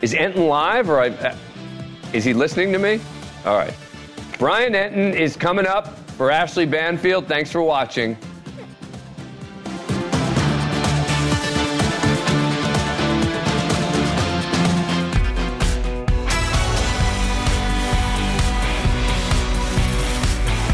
Is Entin live or I, uh, is he listening to me? All right. Brian Entin is coming up for Ashleigh Banfield. Thanks for watching.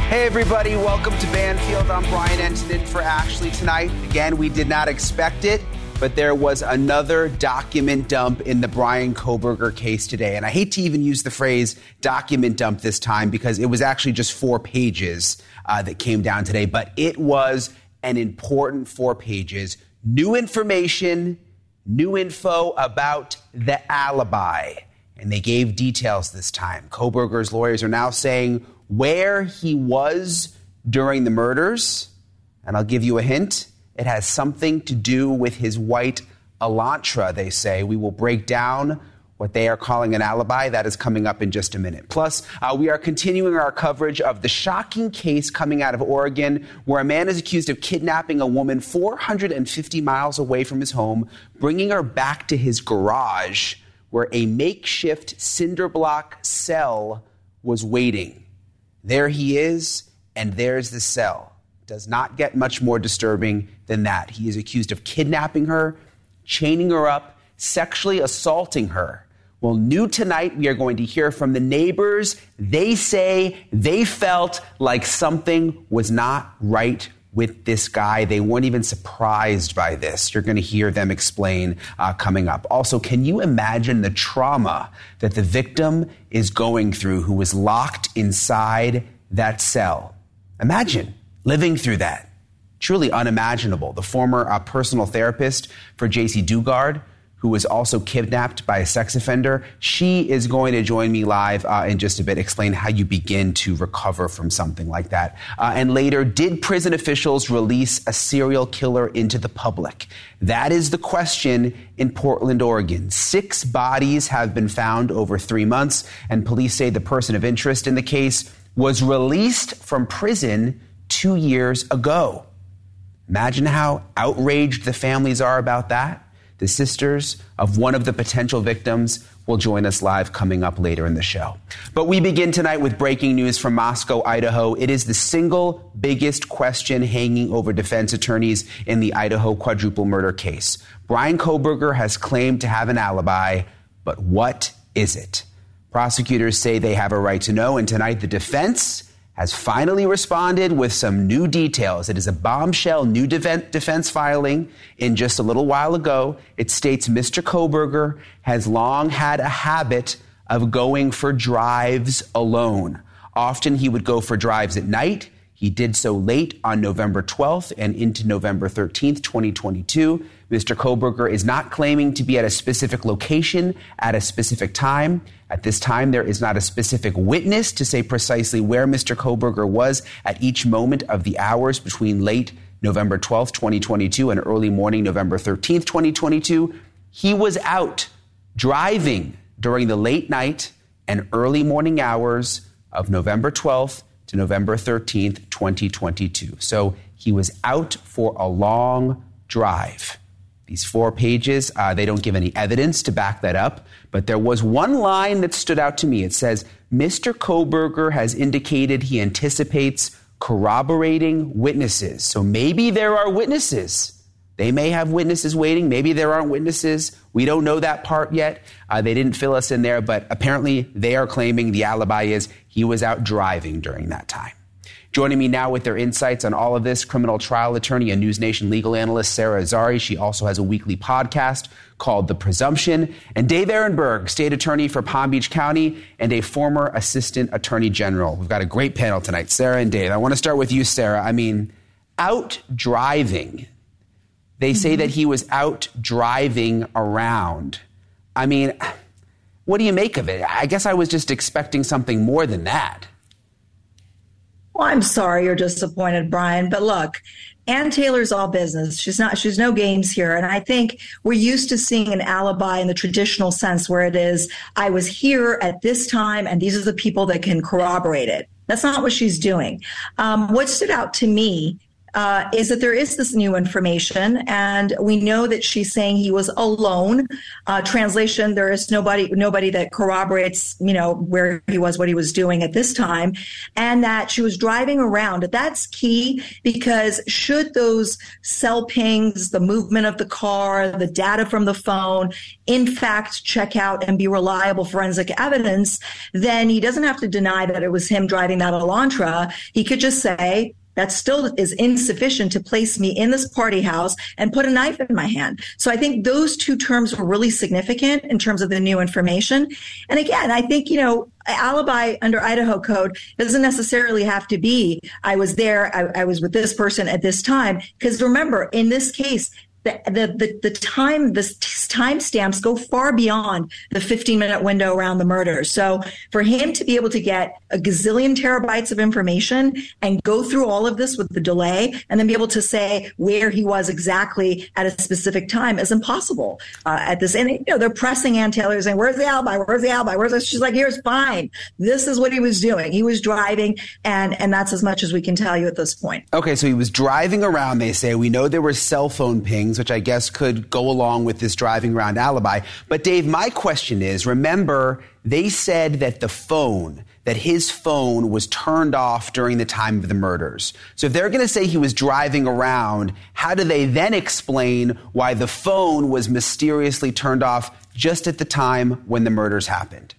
Hey, everybody, welcome to Banfield. I'm Brian Entin for Ashleigh tonight. Again, we did not expect it, but there was another document dump in the Bryan Kohberger case today. And I hate to even use the phrase document dump this time because it was actually just four pages uh, that came down today, but it was an important four pages. New information, new info about the alibi. And they gave details this time. Kohberger's lawyers are now saying, where he was during the murders, and I'll give you a hint. It has something to do with his white Elantra, they say. We will break down what they are calling an alibi. That is coming up in just a minute. Plus, uh, we are continuing our coverage of the shocking case coming out of Oregon where a man is accused of kidnapping a woman 450 miles away from his home, bringing her back to his garage where a makeshift cinder block cell was waiting. There he is, and there's the cell. Does not get much more disturbing than that. He is accused of kidnapping her, chaining her up, sexually assaulting her. Well, new tonight, we are going to hear from the neighbors. They say they felt like something was not right with this guy. They weren't even surprised by this. You're going to hear them explain uh, coming up. Also, can you imagine the trauma that the victim is going through who was locked inside that cell? Imagine living through that. Truly unimaginable. The former uh, personal therapist for Jaycee Dugard who was also kidnapped by a sex offender. She is going to join me live uh, in just a bit, explain how you begin to recover from something like that. Uh, and later, did prison officials release a serial killer into the public? That is the question in Portland, Oregon. Six bodies have been found over three months, and police say the person of interest in the case was released from prison two years ago. Imagine how outraged the families are about that. The sisters of one of the potential victims will join us live coming up later in the show. But we begin tonight with breaking news from Moscow, Idaho. It is the single biggest question hanging over defense attorneys in the Idaho quadruple murder case. Bryan Kohberger has claimed to have an alibi, but what is it? Prosecutors say they have a right to know, and tonight the defense has finally responded with some new details. It is a bombshell new defense filing in just a little while ago. It states Mr. Kohberger has long had a habit of going for drives alone. Often he would go for drives at night. He did so late on November 12th and into November 13th, 2022. Mr. Kohberger is not claiming to be at a specific location at a specific time. At this time, there is not a specific witness to say precisely where Mr. Kohberger was at each moment of the hours between late November 12th, 2022 and early morning November 13th, 2022. He was out driving during the late night and early morning hours of November 12th to November 13th, 2022. So he was out for a long drive. These four pages, uh, they don't give any evidence to back that up, but there was one line that stood out to me. It says, Mr. Kohberger has indicated he anticipates corroborating witnesses. So maybe there are witnesses. They may have witnesses waiting. Maybe there aren't witnesses. We don't know that part yet. Uh, they didn't fill us in there, but apparently they are claiming the alibi is he was out driving during that time. Joining me now with their insights on all of this, criminal trial attorney and News Nation legal analyst Sara Azari. She also has a weekly podcast called The Presumption. And Dave Aronberg, state attorney for Palm Beach County and a former assistant attorney general. We've got a great panel tonight, Sarah and Dave. I want to start with you, Sarah. I mean, out driving. They say mm-hmm. that he was out driving around. I mean, what do you make of it? I guess I was just expecting something more than that. Well, I'm sorry you're disappointed, Brian, but look, Anne Taylor's all business. She's not, she's no games here. And I think we're used to seeing an alibi in the traditional sense where it is, I was here at this time and these are the people that can corroborate it. That's not what she's doing. Um, what stood out to me uh, is that there is this new information, and we know that she's saying he was alone. Uh, translation: There is nobody, nobody that corroborates, you know, where he was, what he was doing at this time, and that she was driving around. That's key because should those cell pings, the movement of the car, the data from the phone, in fact check out and be reliable forensic evidence, then he doesn't have to deny that it was him driving that Elantra. He could just say, that still is insufficient to place me in this party house and put a knife in my hand. So I think those two terms were really significant in terms of the new information. And again, I think, you know, alibi under Idaho code doesn't necessarily have to be I was there, I, I was with this person at this time. Because remember, in this case, the, the, the, time, the time stamps go far beyond the 15 minute window around the murder. So for him to be able to get a gazillion terabytes of information and go through all of this with the delay and then be able to say where he was exactly at a specific time is impossible uh, at this. And, you know, they're pressing Anne Taylor saying, where's the alibi? Where's the alibi? Where's this? She's like, here's fine. This is what he was doing. He was driving and, and that's as much as we can tell you at this point. Okay. So he was driving around. They say we know there were cell phone pings which I guess could go along with this driving around alibi. But Dave, my question is remember, they said that the phone, that his phone was turned off during the time of the murders. So if they're going to say he was driving around, how do they then explain why the phone was mysteriously turned off just at the time when the murders happened?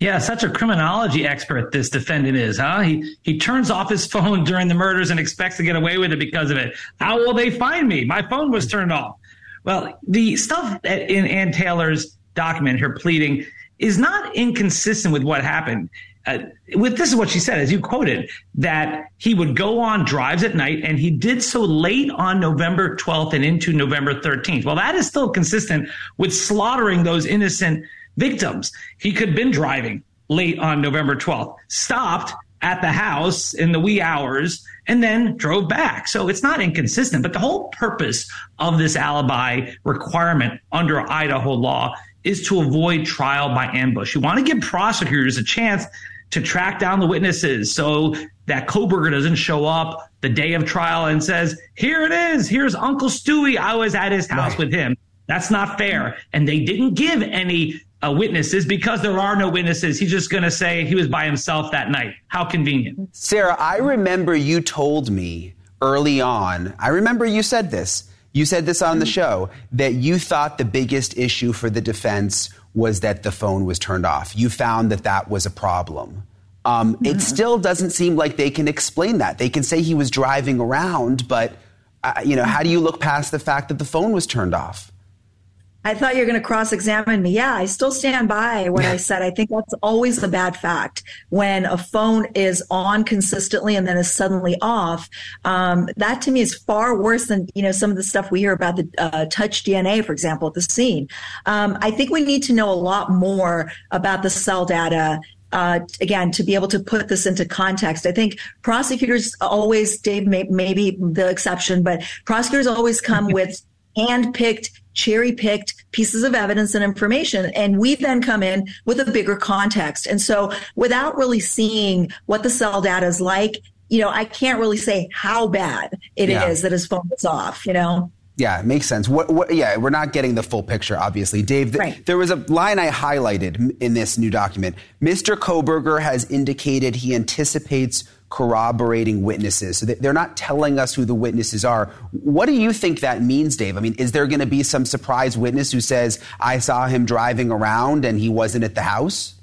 Yeah, such a criminology expert this defendant is, huh? He he turns off his phone during the murders and expects to get away with it because of it. How will they find me? My phone was turned off. Well, the stuff in Anne Taylor's document, her pleading, is not inconsistent with what happened. Uh, with this is what she said, as you quoted, that he would go on drives at night, and he did so late on November 12th and into November 13th. Well, that is still consistent with slaughtering those innocent victims. He could have been driving late on November 12th, stopped at the house in the wee hours, and then drove back. So it's not inconsistent. But the whole purpose of this alibi requirement under Idaho law is to avoid trial by ambush. You want to give prosecutors a chance to track down the witnesses so that Kohberger doesn't show up the day of trial and says, Here it is. Here's Uncle Stewie. I was at his house right. with him. That's not fair. And they didn't give any uh, witnesses because there are no witnesses. He's just going to say he was by himself that night. How convenient. Sarah, I remember you told me early on, I remember you said this. You said this on the show that you thought the biggest issue for the defense was that the phone was turned off. You found that that was a problem. Um, mm-hmm. It still doesn't seem like they can explain that. They can say he was driving around, but uh, you know, how do you look past the fact that the phone was turned off? I thought you were going to cross examine me. Yeah, I still stand by what I said. I think that's always a bad fact when a phone is on consistently and then is suddenly off. Um, that to me is far worse than you know some of the stuff we hear about the uh, touch DNA, for example, at the scene. Um, I think we need to know a lot more about the cell data uh, again, to be able to put this into context. I think prosecutors always, Dave, may, maybe the exception, but prosecutors always come with hand-picked cherry picked pieces of evidence and information. And we then come in with a bigger context. And so without really seeing what the cell data is like, you know, I can't really say how bad it yeah. is that his phone is off, you know? Yeah, it makes sense. What, what, yeah, we're not getting the full picture, obviously. Dave, th- right. there was a line I highlighted in this new document. Mr. Kohberger has indicated he anticipates corroborating witnesses. So they're not telling us who the witnesses are. What do you think that means, Dave? I mean, is there going to be some surprise witness who says, I saw him driving around and he wasn't at the house?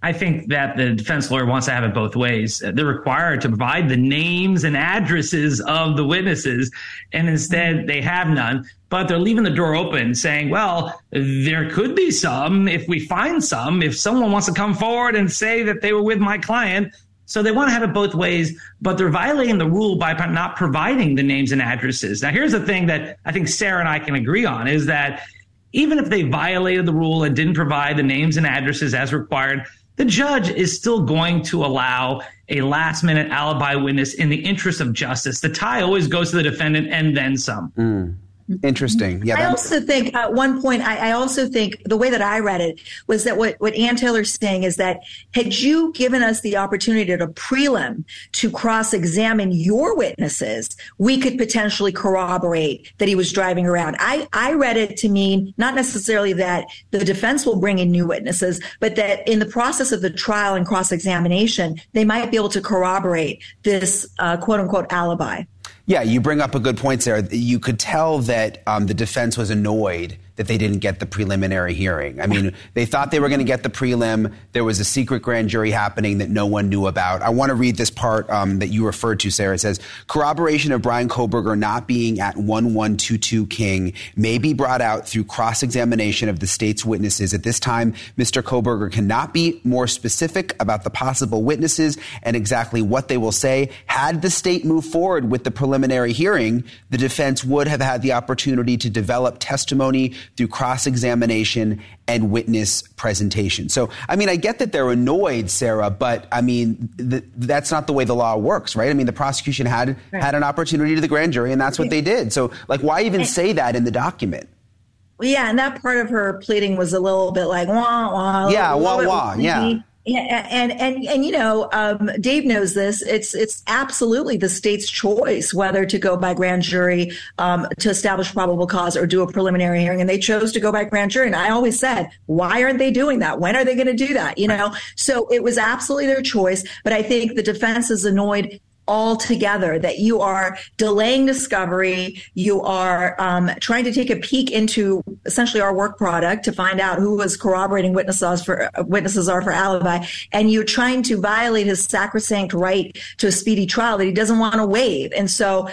I think that the defense lawyer wants to have it both ways. They're required to provide the names and addresses of the witnesses, and instead they have none. But they're leaving the door open, saying, well, there could be some if we find some. If someone wants to come forward and say that they were with my client, so they want to have it both ways, but they're violating the rule by not providing the names and addresses. Now, here's the thing that I think Sarah and I can agree on is that even if they violated the rule and didn't provide the names and addresses as required, the judge is still going to allow a last minute alibi witness in the interest of justice. The tie always goes to the defendant and then some. Mm. Interesting. Yeah. I also think at one point, I, I, also think the way that I read it was that what, what Anne Taylor's saying is that had you given us the opportunity to prelim to cross examine your witnesses, we could potentially corroborate that he was driving around. I, I read it to mean not necessarily that the defense will bring in new witnesses, but that in the process of the trial and cross examination, they might be able to corroborate this uh, quote unquote alibi. Yeah, you bring up a good point, Sarah. You could tell that um, the defense was annoyed that they didn't get the preliminary hearing. I mean, they thought they were going to get the prelim. There was a secret grand jury happening that no one knew about. I want to read this part um, that you referred to, Sarah. It says corroboration of Bryan Kohberger not being at 1122 King may be brought out through cross examination of the state's witnesses. At this time, Mr. Kohberger cannot be more specific about the possible witnesses and exactly what they will say. Had the state moved forward with the preliminary hearing, the defense would have had the opportunity to develop testimony through cross examination and witness presentation. So, I mean, I get that they're annoyed, Sarah, but I mean, th- that's not the way the law works, right? I mean, the prosecution had right. had an opportunity to the grand jury, and that's what they did. So, like, why even say that in the document? Well, yeah, and that part of her pleading was a little bit like wah wah. Yeah, wah wah. Yeah. Yeah, and and and you know, um, Dave knows this. It's it's absolutely the state's choice whether to go by grand jury um, to establish probable cause or do a preliminary hearing, and they chose to go by grand jury. And I always said, why aren't they doing that? When are they going to do that? You know, so it was absolutely their choice. But I think the defense is annoyed altogether that you are delaying discovery you are um, trying to take a peek into essentially our work product to find out who was corroborating witnesses for witnesses are for alibi and you're trying to violate his sacrosanct right to a speedy trial that he doesn't want to waive and so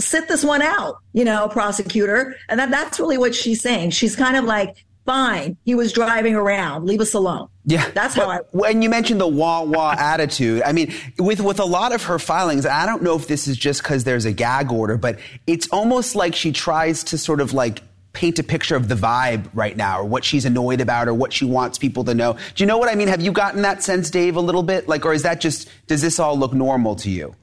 sit this one out you know prosecutor and that, that's really what she's saying she's kind of like fine. He was driving around. Leave us alone. Yeah, that's how I. When you mentioned the wah wah attitude, I mean, with with a lot of her filings, I don't know if this is just because there's a gag order, but it's almost like she tries to sort of like paint a picture of the vibe right now, or what she's annoyed about, or what she wants people to know. Do you know what I mean? Have you gotten that sense, Dave, a little bit? Like, or is that just does this all look normal to you?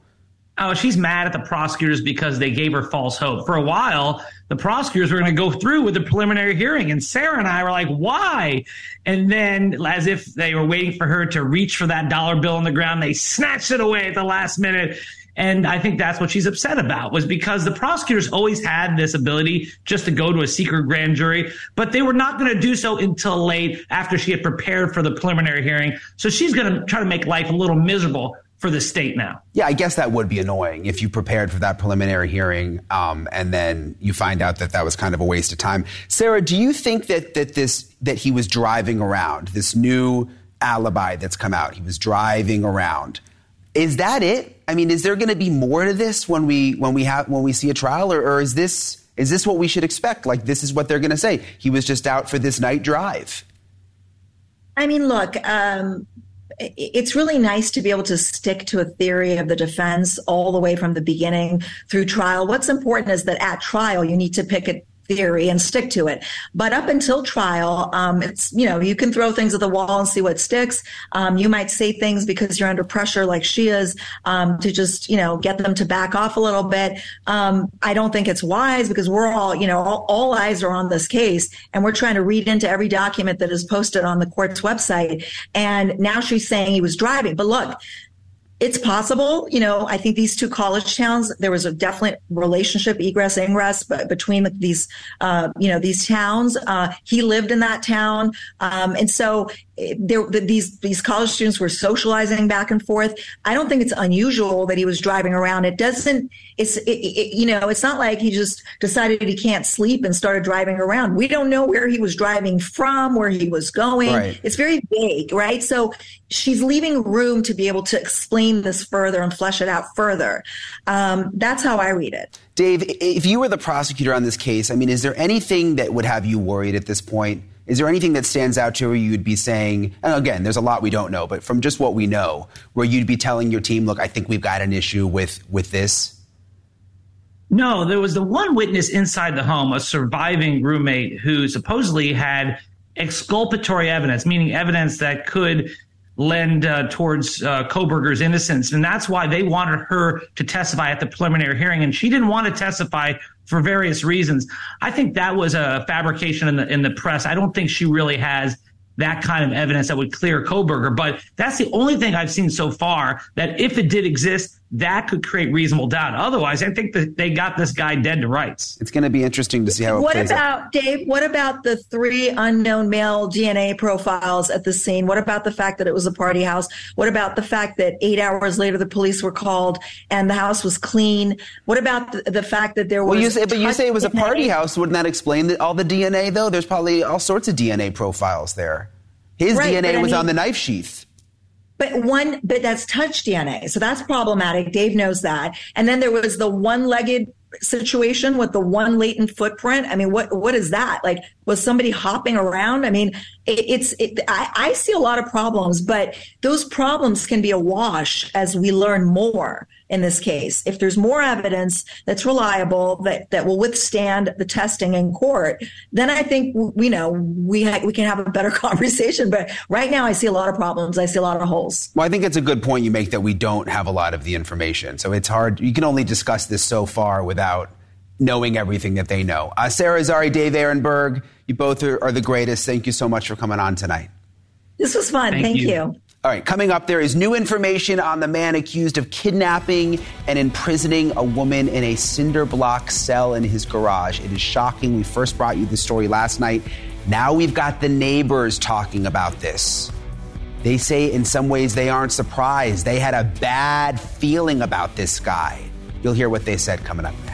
Oh, she's mad at the prosecutors because they gave her false hope. For a while, the prosecutors were going to go through with the preliminary hearing, and Sarah and I were like, "Why?" And then, as if they were waiting for her to reach for that dollar bill on the ground, they snatched it away at the last minute. And I think that's what she's upset about was because the prosecutors always had this ability just to go to a secret grand jury, but they were not going to do so until late after she had prepared for the preliminary hearing. So she's going to try to make life a little miserable for the state now. Yeah, I guess that would be annoying if you prepared for that preliminary hearing um, and then you find out that that was kind of a waste of time. Sarah, do you think that that this that he was driving around this new alibi that's come out? He was driving around. Is that it? I mean, is there going to be more to this when we when we have when we see a trial, or, or is this is this what we should expect? Like this is what they're going to say? He was just out for this night drive. I mean, look, um, it's really nice to be able to stick to a theory of the defense all the way from the beginning through trial. What's important is that at trial, you need to pick it theory and stick to it. But up until trial, um, it's, you know, you can throw things at the wall and see what sticks. Um, you might say things because you're under pressure like she is um, to just, you know, get them to back off a little bit. Um, I don't think it's wise because we're all, you know, all, all eyes are on this case and we're trying to read into every document that is posted on the court's website. And now she's saying he was driving. But look, it's possible. You know, I think these two college towns, there was a definite relationship, egress, ingress but between these, uh, you know, these towns. Uh, he lived in that town. Um, and so there, these these college students were socializing back and forth. I don't think it's unusual that he was driving around. It doesn't. It's it, it, you know, it's not like he just decided he can't sleep and started driving around. We don't know where he was driving from, where he was going. Right. It's very vague, right? So she's leaving room to be able to explain this further and flesh it out further. Um, that's how I read it. Dave, if you were the prosecutor on this case, I mean, is there anything that would have you worried at this point? Is there anything that stands out to you where you'd be saying, and again, there's a lot we don't know, but from just what we know, where you'd be telling your team, look, I think we've got an issue with, with this? No, there was the one witness inside the home, a surviving roommate who supposedly had exculpatory evidence, meaning evidence that could lend uh, towards uh, Kohberger's innocence. And that's why they wanted her to testify at the preliminary hearing. And she didn't want to testify for various reasons. I think that was a fabrication in the, in the press. I don't think she really has that kind of evidence that would clear Kohberger. But that's the only thing I've seen so far that if it did exist, that could create reasonable doubt. Otherwise, I think that they got this guy dead to rights. It's going to be interesting to see how. what about out. Dave? What about the three unknown male DNA profiles at the scene? What about the fact that it was a party house? What about the fact that eight hours later the police were called and the house was clean? What about the, the fact that there was? Well, you say, but you say it was a party house. Wouldn't that explain the, all the DNA though? There's probably all sorts of DNA profiles there. His right, DNA was mean, on the knife sheath. But one, but that's touch DNA. So that's problematic. Dave knows that. And then there was the one legged situation with the one latent footprint. I mean, what, what is that? Like, was somebody hopping around? I mean, it, it's, it, I, I see a lot of problems, but those problems can be a wash as we learn more in this case. If there's more evidence that's reliable that, that will withstand the testing in court, then I think we know we ha- we can have a better conversation. But right now, I see a lot of problems. I see a lot of holes. Well, I think it's a good point you make that we don't have a lot of the information. So it's hard. You can only discuss this so far without knowing everything that they know. Uh, Sara Azari, Dave Aronberg, you both are, are, the greatest. Thank you so much for coming on tonight. This was fun. Thank, Thank you. you. All right, coming up, there is new information on the man accused of kidnapping and imprisoning a woman in a cinder block cell in his garage. It is shocking. We first brought you the story last night. Now we've got the neighbors talking about this. They say in some ways they aren't surprised. They had a bad feeling about this guy. You'll hear what they said coming up next.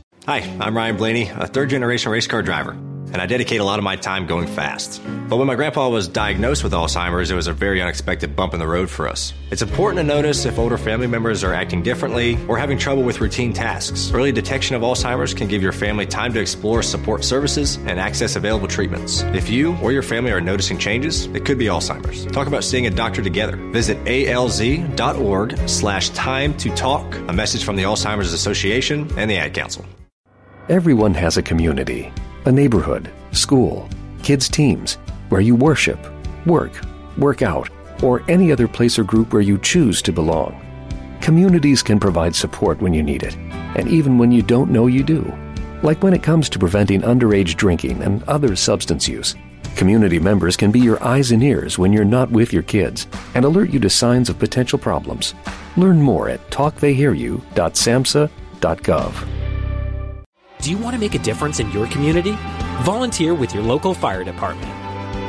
Hi, I'm Ryan Blaney, a third generation race car driver and I dedicate a lot of my time going fast. But when my grandpa was diagnosed with Alzheimer's, it was a very unexpected bump in the road for us. It's important to notice if older family members are acting differently or having trouble with routine tasks. Early detection of Alzheimer's can give your family time to explore support services and access available treatments. If you or your family are noticing changes, it could be Alzheimer's. Talk about seeing a doctor together. Visit alz.org slash time to talk, a message from the Alzheimer's Association and the Ad Council. Everyone has a community a neighborhood, school, kids' teams, where you worship, work, work out, or any other place or group where you choose to belong. Communities can provide support when you need it, and even when you don't know you do. Like when it comes to preventing underage drinking and other substance use. Community members can be your eyes and ears when you're not with your kids and alert you to signs of potential problems. Learn more at talktheyhearyou.samhsa.gov. Do you want to make a difference in your community? Volunteer with your local fire department.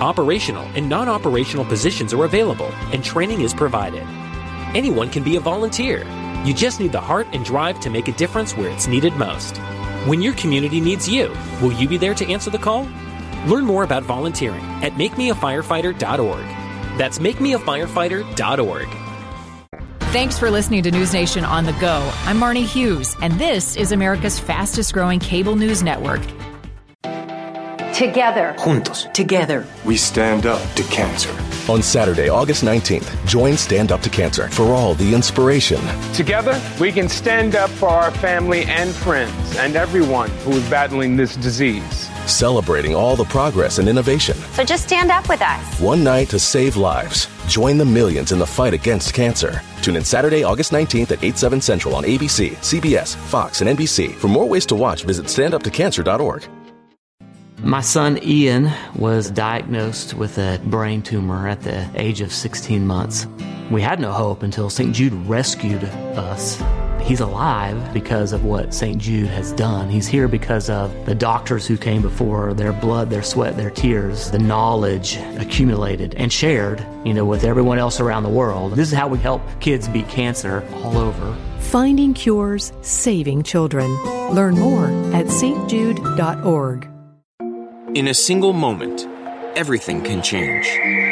Operational and non operational positions are available, and training is provided. Anyone can be a volunteer. You just need the heart and drive to make a difference where it's needed most. When your community needs you, will you be there to answer the call? Learn more about volunteering at makemeafirefighter.org. That's makemeafirefighter.org. Thanks for listening to News Nation on the go. I'm Marnie Hughes, and this is America's fastest growing cable news network. Together. Juntos. Together. We stand up to cancer. On Saturday, August 19th, join Stand Up to Cancer for all the inspiration. Together, we can stand up for our family and friends and everyone who is battling this disease. Celebrating all the progress and innovation. So just stand up with us. One night to save lives. Join the millions in the fight against cancer. Tune in Saturday, August 19th at 8, 7 central on ABC, CBS, Fox, and NBC. For more ways to watch, visit standuptocancer.org. My son Ian was diagnosed with a brain tumor at the age of 16 months. We had no hope until St. Jude rescued us. He's alive because of what St. Jude has done. He's here because of the doctors who came before, their blood, their sweat, their tears, the knowledge accumulated and shared, you know, with everyone else around the world. This is how we help kids beat cancer all over. Finding cures, saving children. Learn more at stjude.org. In a single moment, everything can change.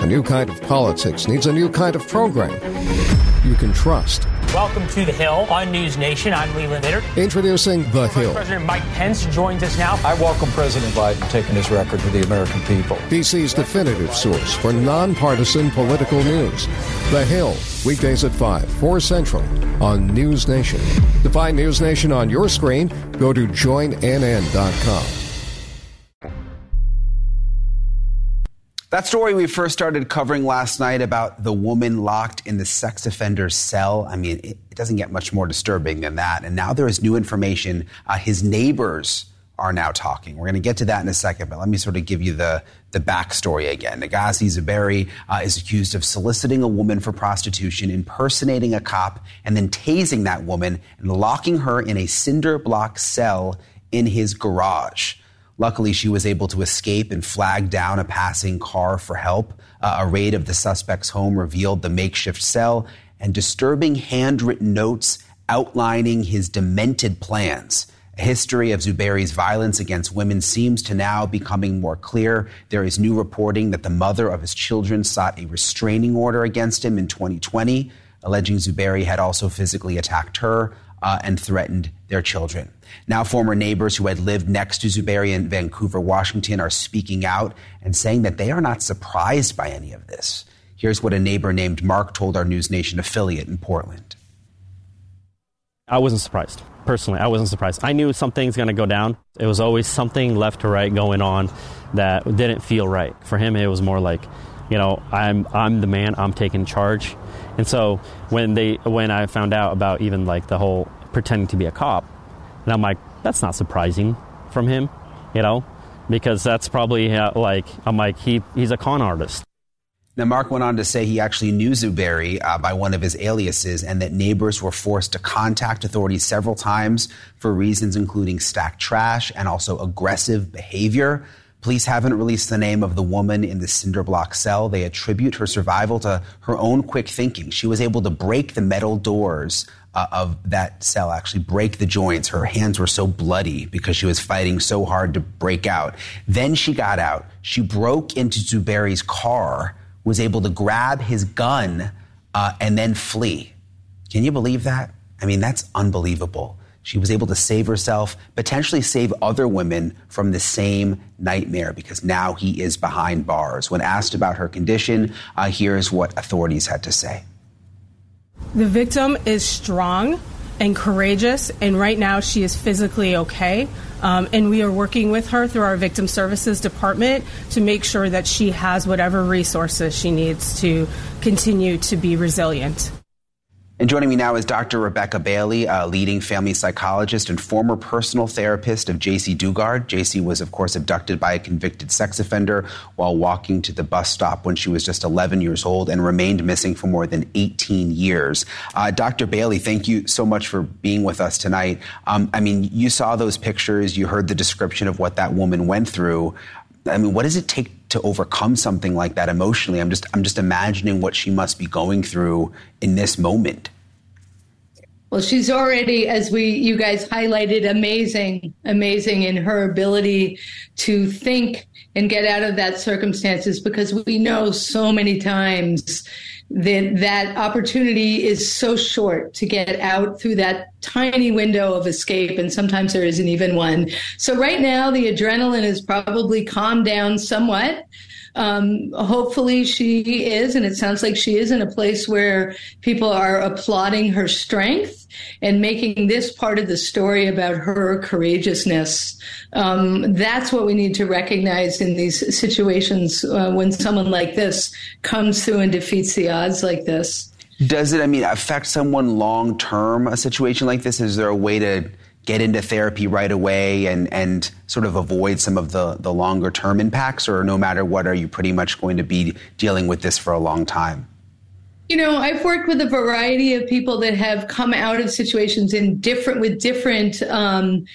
A new kind of politics needs a new kind of program you can trust. Welcome to The Hill on News Nation. I'm Leland Vittert. Introducing The Hill. President Mike Pence joins us now. I welcome President Biden taking his record to the American people. DC's definitive source for nonpartisan political news. The Hill, weekdays at 5, 4 Central on News Nation. To find News Nation on your screen, go to joinnn.com. That story we first started covering last night about the woman locked in the sex offender's cell. I mean, it, doesn't get much more disturbing than that. And now there is new information. Uh, his neighbors are now talking. We're going to get to that in a second, but let me sort of give you the, the backstory again. Negasi Zuberi uh, is accused of soliciting a woman for prostitution, impersonating a cop, and then tasing that woman and locking her in a cinder block cell in his garage. Luckily, she was able to escape and flag down a passing car for help. Uh, a raid of the suspect's home revealed the makeshift cell and disturbing handwritten notes outlining his demented plans. A history of Zuberi's violence against women seems to now becoming more clear. There is new reporting that the mother of his children sought a restraining order against him in 2020, alleging Zuberi had also physically attacked her uh, and threatened their children. Now, former neighbors who had lived next to Zuberi in Vancouver, Washington, are speaking out and saying that they are not surprised by any of this. Here's what a neighbor named Mark told our News Nation affiliate in Portland. I wasn't surprised. Personally, I wasn't surprised. I knew something's going to go down. It was always something left to right going on that didn't feel right. For him, it was more like, you know, I'm I'm the man. I'm taking charge. And so when they when I found out about even like the whole pretending to be a cop, and I'm like, that's not surprising from him, you know, because that's probably uh, like I'm like he he's a con artist. Now, Mark went on to say he actually knew Zuberi uh, by one of his aliases and that neighbors were forced to contact authorities several times for reasons including stacked trash and also aggressive behavior. Police haven't released the name of the woman in the cinder block cell. They attribute her survival to her own quick thinking. She was able to break the metal doors uh, of that cell, actually break the joints. Her hands were so bloody because she was fighting so hard to break out. Then she got out. She broke into Zuberi's car, was able to grab his gun, uh, and then flee. Can you believe that? I mean, that's unbelievable. She was able to save herself, potentially save other women from the same nightmare because now he is behind bars. When asked about her condition, uh, here's what authorities had to say. The victim is strong and courageous, and right now she is physically okay. Um, and we are working with her through our victim services department to make sure that she has whatever resources she needs to continue to be resilient. And joining me now is Dr. Rebecca Bailey, a leading family psychologist and former personal therapist of Jaycee Dugard. Jaycee was, of course, abducted by a convicted sex offender while walking to the bus stop when she was just 11 years old and remained missing for more than 18 years. Uh, Dr. Bailey, thank you so much for being with us tonight. Um, I mean, you saw those pictures, you heard the description of what that woman went through. I mean, what does it take to overcome something like that emotionally? I'm just I'm just imagining what she must be going through in this moment. Well, she's already, as we you guys highlighted, amazing, amazing in her ability to think and get out of that circumstances because we know so many times that that opportunity is so short to get out through that tiny window of escape and sometimes there isn't even one. So right now the adrenaline is probably calmed down somewhat um, hopefully she is, and it sounds like she is in a place where people are applauding her strength and making this part of the story about her courageousness. Um, that's what we need to recognize in these situations uh, when someone like this comes through and defeats the odds like this. Does it, I mean, affect someone long term, a situation like this? Is there a way to get into therapy right away and, and sort of avoid some of the, the longer term impacts? Or no matter what, are you pretty much going to be dealing with this for a long time? You know, I've worked with a variety of people that have come out of situations in different with different um,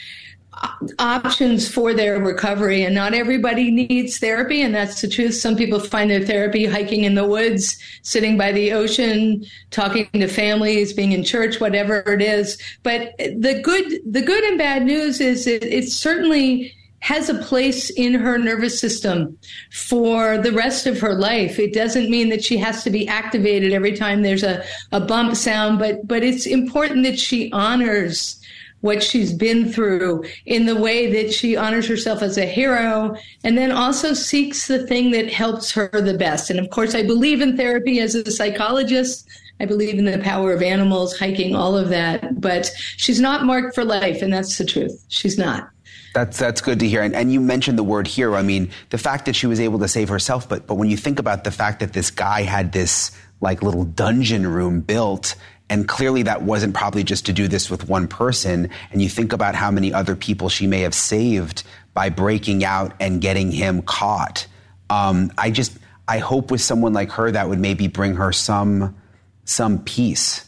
options for their recovery and not everybody needs therapy and that's the truth some people find their therapy hiking in the woods sitting by the ocean talking to families being in church whatever it is but the good the good and bad news is it, it certainly has a place in her nervous system for the rest of her life. It doesn't mean that she has to be activated every time there's a, a bump sound, but but it's important that she honors what she's been through in the way that she honors herself as a hero and then also seeks the thing that helps her the best. And of course, I believe in therapy as a psychologist. I believe in the power of animals, hiking, all of that. But she's not marked for life, and that's the truth. She's not. That's that's good to hear. And, and you mentioned the word hero. I mean, the fact that she was able to save herself, but but when you think about the fact that this guy had this like little dungeon room built and clearly that wasn't probably just to do this with one person. And you think about how many other people she may have saved by breaking out and getting him caught. Um, I just, I hope with someone like her that would maybe bring her some, some peace.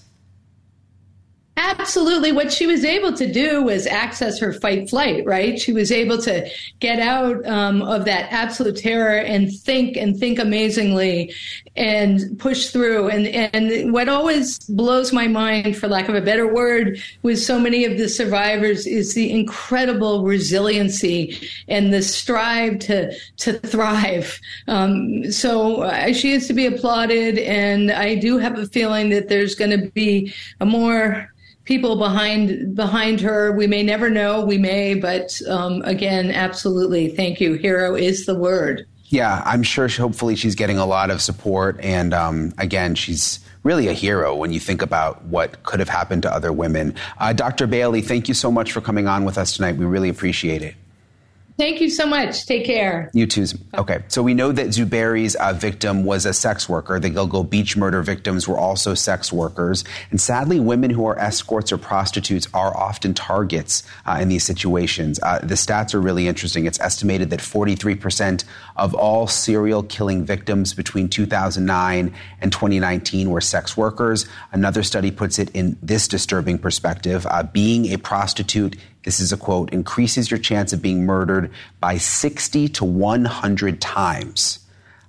Absolutely. What she was able to do was access her fight flight, right? She was able to get out um, of that absolute terror and think and think amazingly and push through. And, and what always blows my mind, for lack of a better word, with so many of the survivors is the incredible resiliency and the strive to, to thrive. Um, so she is to be applauded. And I do have a feeling that there's going to be a more people behind behind her. We may never know. We may, but um, again, absolutely. Thank you. Hero is the word. Yeah, I'm sure. She, hopefully, she's getting a lot of support, and um, again, she's really a hero when you think about what could have happened to other women. Uh, Dr. Bailey, thank you so much for coming on with us tonight. We really appreciate it. Thank you so much. Take care. You too. Okay. So we know that Zuberi's uh, victim was a sex worker. The Gilgo Beach murder victims were also sex workers. And sadly, women who are escorts or prostitutes are often targets uh, in these situations. Uh, the stats are really interesting. It's estimated that 43% of all serial killing victims between 2009 and 2019 were sex workers. Another study puts it in this disturbing perspective. Uh, being a prostitute this is a quote, increases your chance of being murdered by 60 to 100 times.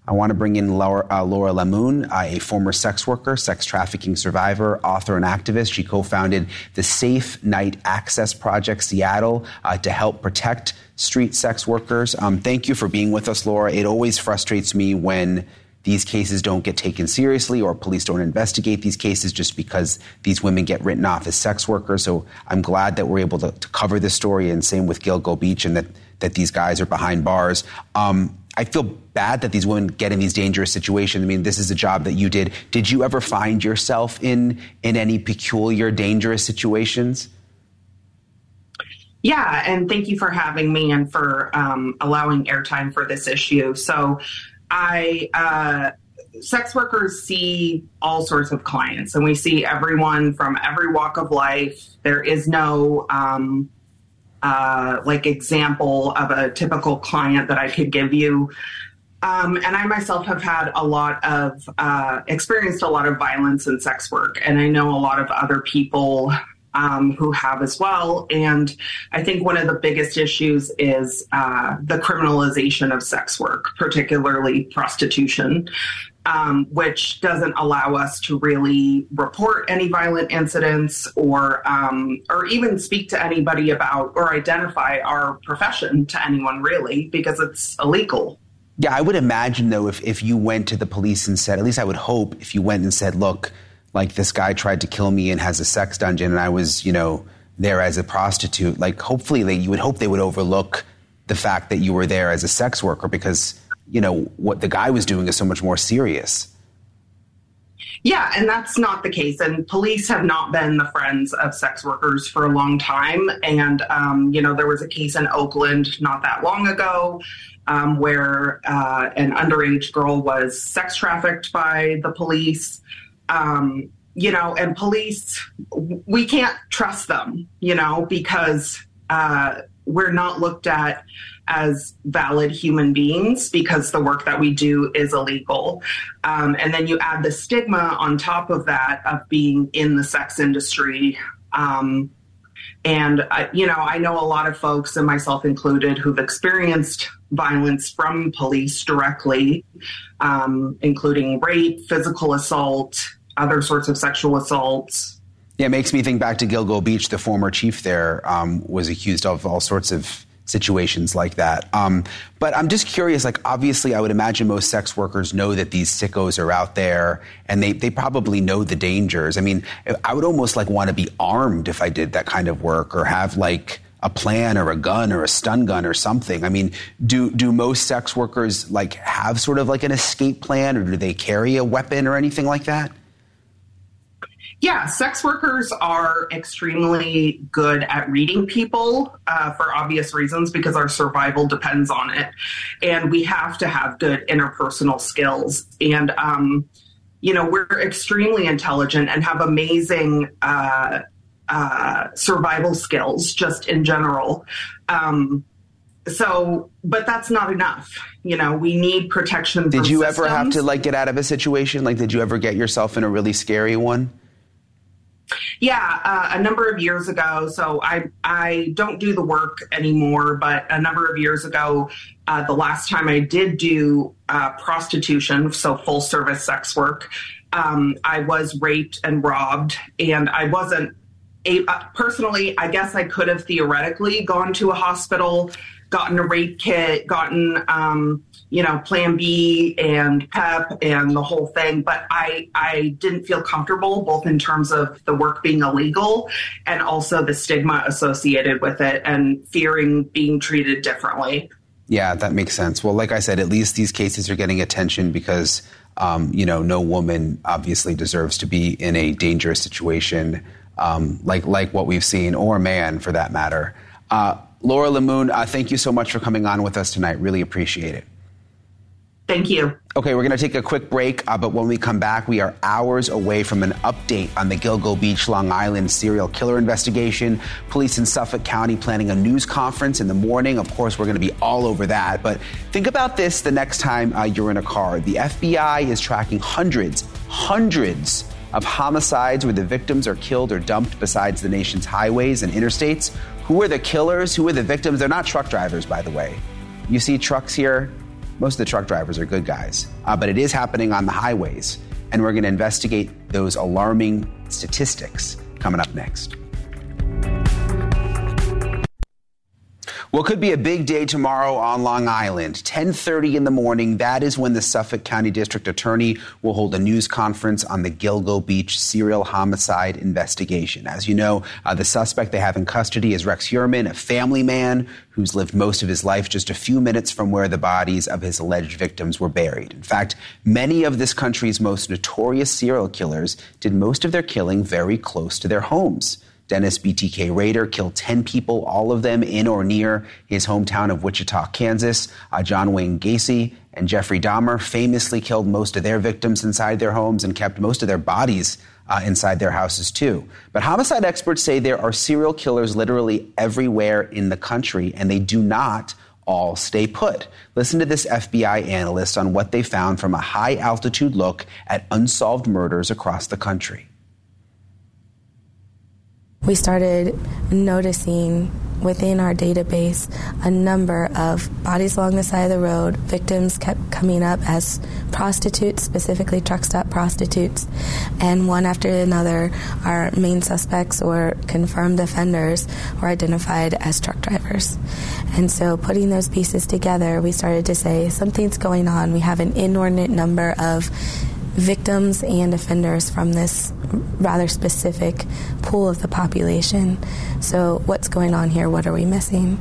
I want to bring in Laura, uh, Laura LeMoon, uh, a former sex worker, sex trafficking survivor, author, and activist. She co founded the Safe Night Access Project Seattle uh, to help protect street sex workers. Um, thank you for being with us, Laura. It always frustrates me when these cases don't get taken seriously or police don't investigate these cases just because these women get written off as sex workers. So I'm glad that we're able to, to cover this story and same with Gilgo Beach and that, that these guys are behind bars. Um, I feel bad that these women get in these dangerous situations. I mean, this is a job that you did. Did you ever find yourself in in any peculiar, dangerous situations? Yeah, and thank you for having me and for um, allowing airtime for this issue. So, I uh, sex workers see all sorts of clients, and we see everyone from every walk of life. There is no um, uh, like example of a typical client that I could give you. Um, and I myself have had a lot of uh, experienced a lot of violence in sex work, and I know a lot of other people um, who have as well. And I think one of the biggest issues is uh, the criminalization of sex work, particularly prostitution. Um, which doesn't allow us to really report any violent incidents or um, or even speak to anybody about or identify our profession to anyone really because it's illegal. Yeah, I would imagine though if if you went to the police and said, at least I would hope if you went and said, look, like this guy tried to kill me and has a sex dungeon and I was, you know, there as a prostitute. Like hopefully they, you would hope they would overlook the fact that you were there as a sex worker because, you know, what the guy was doing is so much more serious. Yeah, and that's not the case. And police have not been the friends of sex workers for a long time. And, um, you know, there was a case in Oakland not that long ago um, where uh, an underage girl was sex trafficked by the police. Um, you know, and police, we can't trust them, you know, because uh, we're not looked at as valid human beings because the work that we do is illegal. Um, and then you add the stigma on top of that of being in the sex industry. Um, and, I, you know, I know a lot of folks, and myself included, who've experienced violence from police directly, um, including rape, physical assault, other sorts of sexual assaults. Yeah, it makes me think back to Gilgo Beach. The former chief there um, was accused of all sorts of situations like that. Um, but I'm just curious, like, obviously, I would imagine most sex workers know that these sickos are out there and they, they probably know the dangers. I mean, I would almost like want to be armed if I did that kind of work or have like a plan or a gun or a stun gun or something. I mean, do, do most sex workers like have sort of like an escape plan or do they carry a weapon or anything like that? Yeah, sex workers are extremely good at reading people uh, for obvious reasons because our survival depends on it. And we have to have good interpersonal skills. And, um, you know, we're extremely intelligent and have amazing uh, uh, survival skills just in general. Um, so, but that's not enough. You know, we need protection. Did you systems. ever have to like get out of a situation? Like, did you ever get yourself in a really scary one? Yeah, uh, a number of years ago. So I I don't do the work anymore, but a number of years ago, uh, the last time I did do uh, prostitution, so full service sex work, um, I was raped and robbed, and I wasn't. A, uh, personally, I guess I could have theoretically gone to a hospital, gotten a rape kit, gotten um, you know, Plan B and PEP and the whole thing. But I I didn't feel comfortable both in terms of the work being illegal and also the stigma associated with it and fearing being treated differently. Yeah, that makes sense. Well, like I said, at least these cases are getting attention because um, you know no woman obviously deserves to be in a dangerous situation um, like like what we've seen, or man for that matter. Uh, Laura LeMoon, uh, thank you so much for coming on with us tonight. Really appreciate it. Thank you. Okay, we're going to take a quick break, uh, but when we come back, we are hours away from an update on the Gilgo Beach, Long Island serial killer investigation. Police in Suffolk County planning a news conference in the morning. Of course, we're going to be all over that. But think about this the next time uh, you're in a car. The FBI is tracking hundreds, hundreds of homicides where the victims are killed or dumped besides the nation's highways and interstates. Who are the killers? Who are the victims? They're not truck drivers, by the way. You see trucks here, most of the truck drivers are good guys, uh, but it is happening on the highways. And we're going to investigate those alarming statistics coming up next. What could be a big day tomorrow on Long Island? 10:30 in the morning. That is when the Suffolk County District Attorney will hold a news conference on the Gilgo Beach serial homicide investigation. As you know, uh, the suspect they have in custody is Rex Heuermann, a family man who's lived most of his life just a few minutes from where the bodies of his alleged victims were buried. In fact, many of this country's most notorious serial killers did most of their killing very close to their homes. Dennis BTK Rader killed 10 people, all of them in or near his hometown of Wichita, Kansas. Uh, John Wayne Gacy and Jeffrey Dahmer famously killed most of their victims inside their homes and kept most of their bodies uh, inside their houses, too. But homicide experts say there are serial killers literally everywhere in the country, and they do not all stay put. Listen to this FBI analyst on what they found from a high altitude look at unsolved murders across the country we started noticing within our database a number of bodies along the side of the road. Victims kept coming up as prostitutes, specifically truck stop prostitutes, and one after another, our main suspects or confirmed offenders were identified as truck drivers. And so, putting those pieces together, we started to say something's going on. We have an inordinate number of victims and offenders from this rather specific pool of the population. So, what's going on here? What are we missing?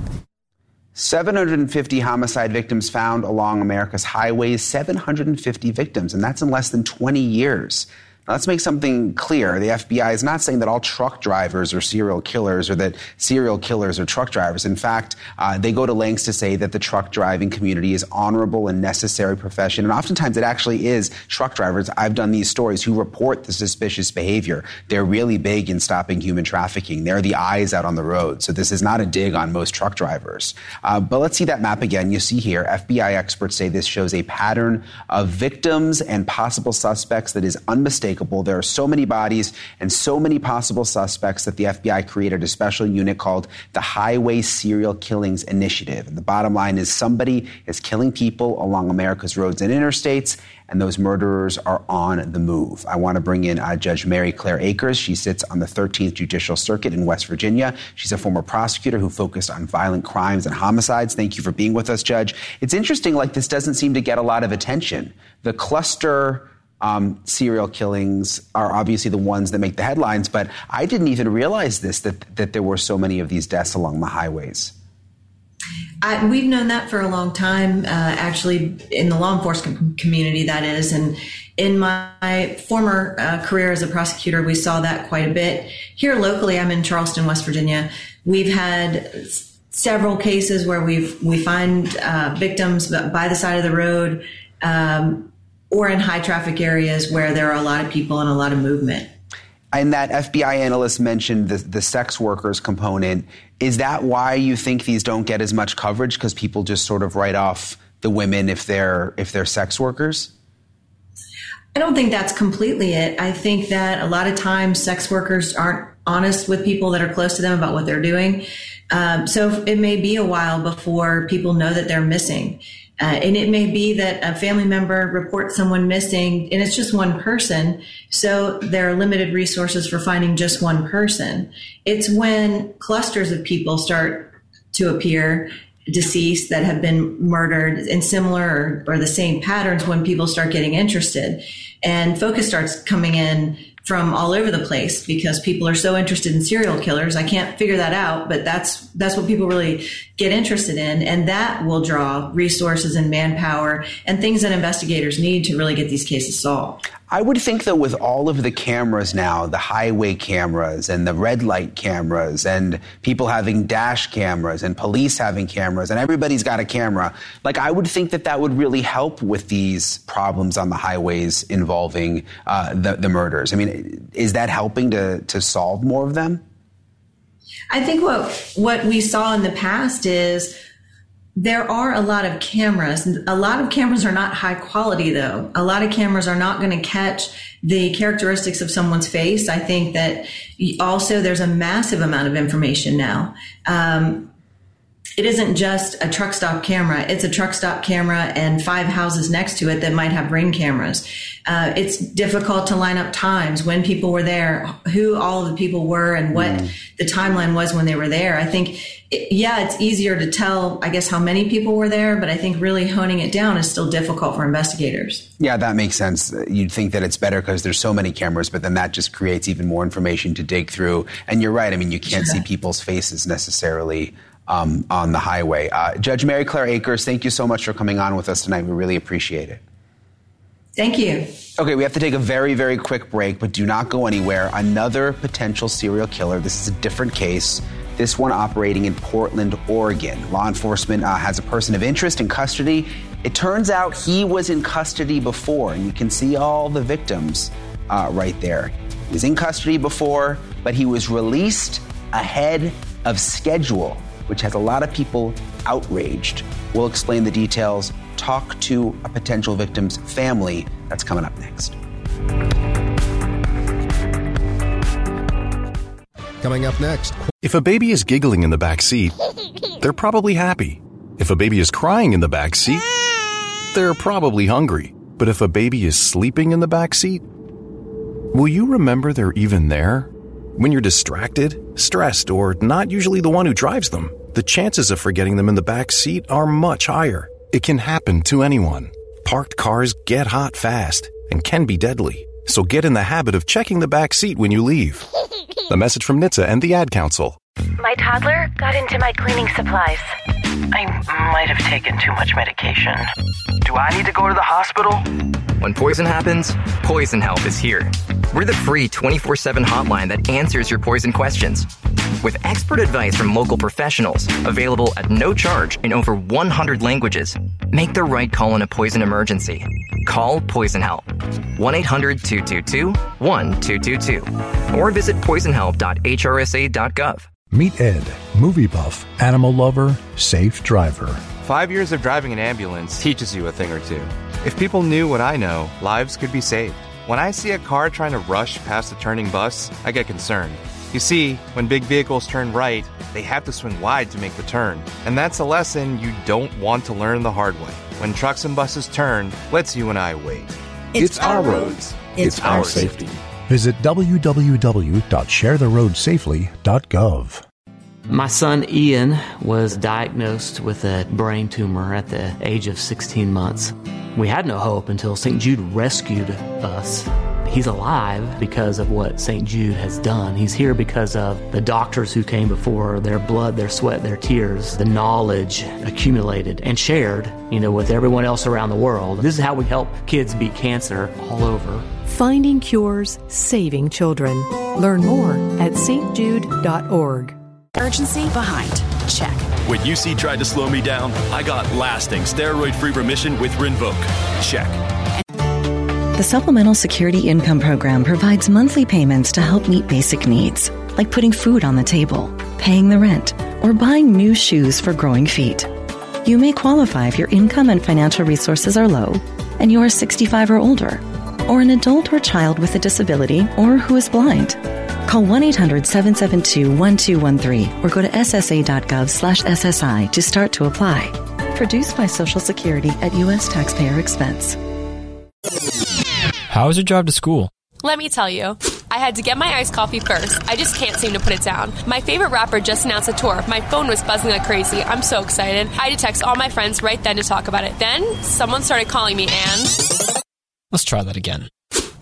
750 homicide victims found along America's highways, 750 victims, and that's in less than 20 years. Let's make something clear. The FBI is not saying that all truck drivers are serial killers or that serial killers are truck drivers. In fact, uh, they go to lengths to say that the truck driving community is honorable and necessary profession. And oftentimes it actually is truck drivers. I've done these stories who report the suspicious behavior. They're really big in stopping human trafficking. They're the eyes out on the road. So this is not a dig on most truck drivers. Uh, but let's see that map again. You see here, FBI experts say this shows a pattern of victims and possible suspects that is unmistakable There are so many bodies and so many possible suspects that the FBI created a special unit called the Highway Serial Killings Initiative. And the bottom line is somebody is killing people along America's roads and interstates, and those murderers are on the move. I want to bring in uh, Judge Mary Claire Akers. She sits on the 13th Judicial Circuit in West Virginia. She's a former prosecutor who focused on violent crimes and homicides. Thank you for being with us, Judge. It's interesting, like, this doesn't seem to get a lot of attention. The cluster um, serial killings are obviously the ones that make the headlines, but I didn't even realize this that, that there were so many of these deaths along the highways. I, we've known that for a long time, uh, actually, in the law enforcement community, that is. And in my former uh, career as a prosecutor, we saw that quite a bit. Here locally, I'm in Charleston, West Virginia. We've had several cases where we've we find uh, victims by the side of the road. Um, or in high traffic areas where there are a lot of people and a lot of movement. And that FBI analyst mentioned the, the sex workers component. Is that why you think these don't get as much coverage? Because people just sort of write off the women if they're if they're sex workers? I don't think that's completely it. I think that a lot of times sex workers aren't honest with people that are close to them about what they're doing. Um, so it may be a while before people know that they're missing. Uh, and it may be that a family member reports someone missing and it's just one person. So there are limited resources for finding just one person. It's when clusters of people start to appear deceased that have been murdered in similar or, or the same patterns when people start getting interested and focus starts coming in from all over the place because people are so interested in serial killers. I can't figure that out, but that's that's what people really get interested in, and that will draw resources and manpower and things that investigators need to really get these cases solved. I would think that with all of the cameras now, the highway cameras and the red light cameras and people having dash cameras and police having cameras and everybody's got a camera, like I would think that that would really help with these problems on the highways involving uh, the, the murders. I mean, is that helping to, to solve more of them? I think what what we saw in the past is there are a lot of cameras. A lot of cameras are not high quality though. A lot of cameras are not going to catch the characteristics of someone's face. I think that also there's a massive amount of information now. Um, it isn't just a truck stop camera. It's a truck stop camera and five houses next to it that might have ring cameras. Uh, it's difficult to line up times when people were there, who all the people were, and what mm. the timeline was when they were there. I think, it, yeah, it's easier to tell, I guess, how many people were there, but I think really honing it down is still difficult for investigators. Yeah, that makes sense. You'd think that it's better because there's so many cameras, but then that just creates even more information to dig through. And you're right. I mean, you can't see people's faces necessarily um, on the highway. Uh, Judge Mary Claire Akers, thank you so much for coming on with us tonight. We really appreciate it. Thank you. Okay, we have to take a very, very quick break, but do not go anywhere. Another potential serial killer. This is a different case. This one operating in Portland, Oregon. Law enforcement uh, has a person of interest in custody. It turns out he was in custody before, and you can see all the victims uh, right there. He was in custody before, but he was released ahead of schedule which has a lot of people outraged. We'll explain the details, talk to a potential victim's family. That's coming up next. Coming up next. If a baby is giggling in the back seat, they're probably happy. If a baby is crying in the back seat, they're probably hungry. But if a baby is sleeping in the back seat, will you remember they're even there? When you're distracted, stressed, or not usually the one who drives them, the chances of forgetting them in the back seat are much higher. It can happen to anyone. Parked cars get hot fast and can be deadly. So get in the habit of checking the back seat when you leave. The message from NHTSA and the Ad Council. My toddler got into my cleaning supplies. I might have taken too much medication. Do I need to go to the hospital? When poison happens, Poison Help is here We're the free 24 7 hotline that answers your poison questions. With expert advice from local professionals, available at no charge in over 100 languages, make the right call in a poison emergency. Call Poison Help 1 800 222 1222 or visit poisonhelp.hrsa.gov. Meet Ed, movie buff, animal lover, safe driver. Five years of driving an ambulance teaches you a thing or two. If people knew what I know, lives could be saved. When I see a car trying to rush past a turning bus, I get concerned. You see, when big vehicles turn right, they have to swing wide to make the turn. And that's a lesson you don't want to learn the hard way. When trucks and buses turn, let's you and I wait. It's, it's our roads. It's, it's our safety. safety. Visit www.sharetheroadsafely.gov. My son Ian was diagnosed with a brain tumor at the age of 16 months. We had no hope until St. Jude rescued us. He's alive because of what St. Jude has done. He's here because of the doctors who came before, their blood, their sweat, their tears, the knowledge accumulated and shared, you know, with everyone else around the world. This is how we help kids beat cancer all over. Finding cures, saving children. Learn more at stjude.org. Urgency behind. Check. When UC tried to slow me down, I got lasting steroid free remission with Rinvoq. Check. The Supplemental Security Income Program provides monthly payments to help meet basic needs, like putting food on the table, paying the rent, or buying new shoes for growing feet. You may qualify if your income and financial resources are low and you are 65 or older, or an adult or child with a disability or who is blind. Call 1-800-772-1213 or go to ssa.gov slash SSI to start to apply. Produced by Social Security at U.S. taxpayer expense. How was your drive to school? Let me tell you. I had to get my iced coffee first. I just can't seem to put it down. My favorite rapper just announced a tour. My phone was buzzing like crazy. I'm so excited. I had to text all my friends right then to talk about it. Then someone started calling me and. Let's try that again.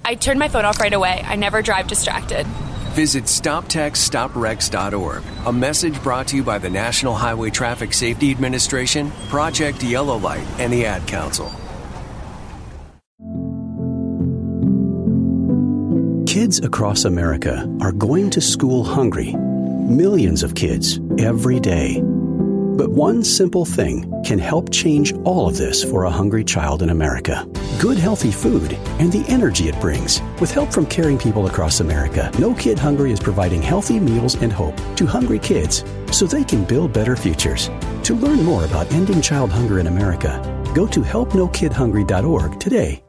I turned my phone off right away. I never drive distracted. Visit StopTextStopWrecks.org. A message brought to you by the National Highway Traffic Safety Administration, Project Yellow Light, and the Ad Council. Kids across America are going to school hungry. Millions of kids every day. But one simple thing can help change all of this for a hungry child in America. Good, healthy food and the energy it brings. With help from caring people across America, No Kid Hungry is providing healthy meals and hope to hungry kids so they can build better futures. To learn more about ending child hunger in America, go to helpnokidhungry.org today.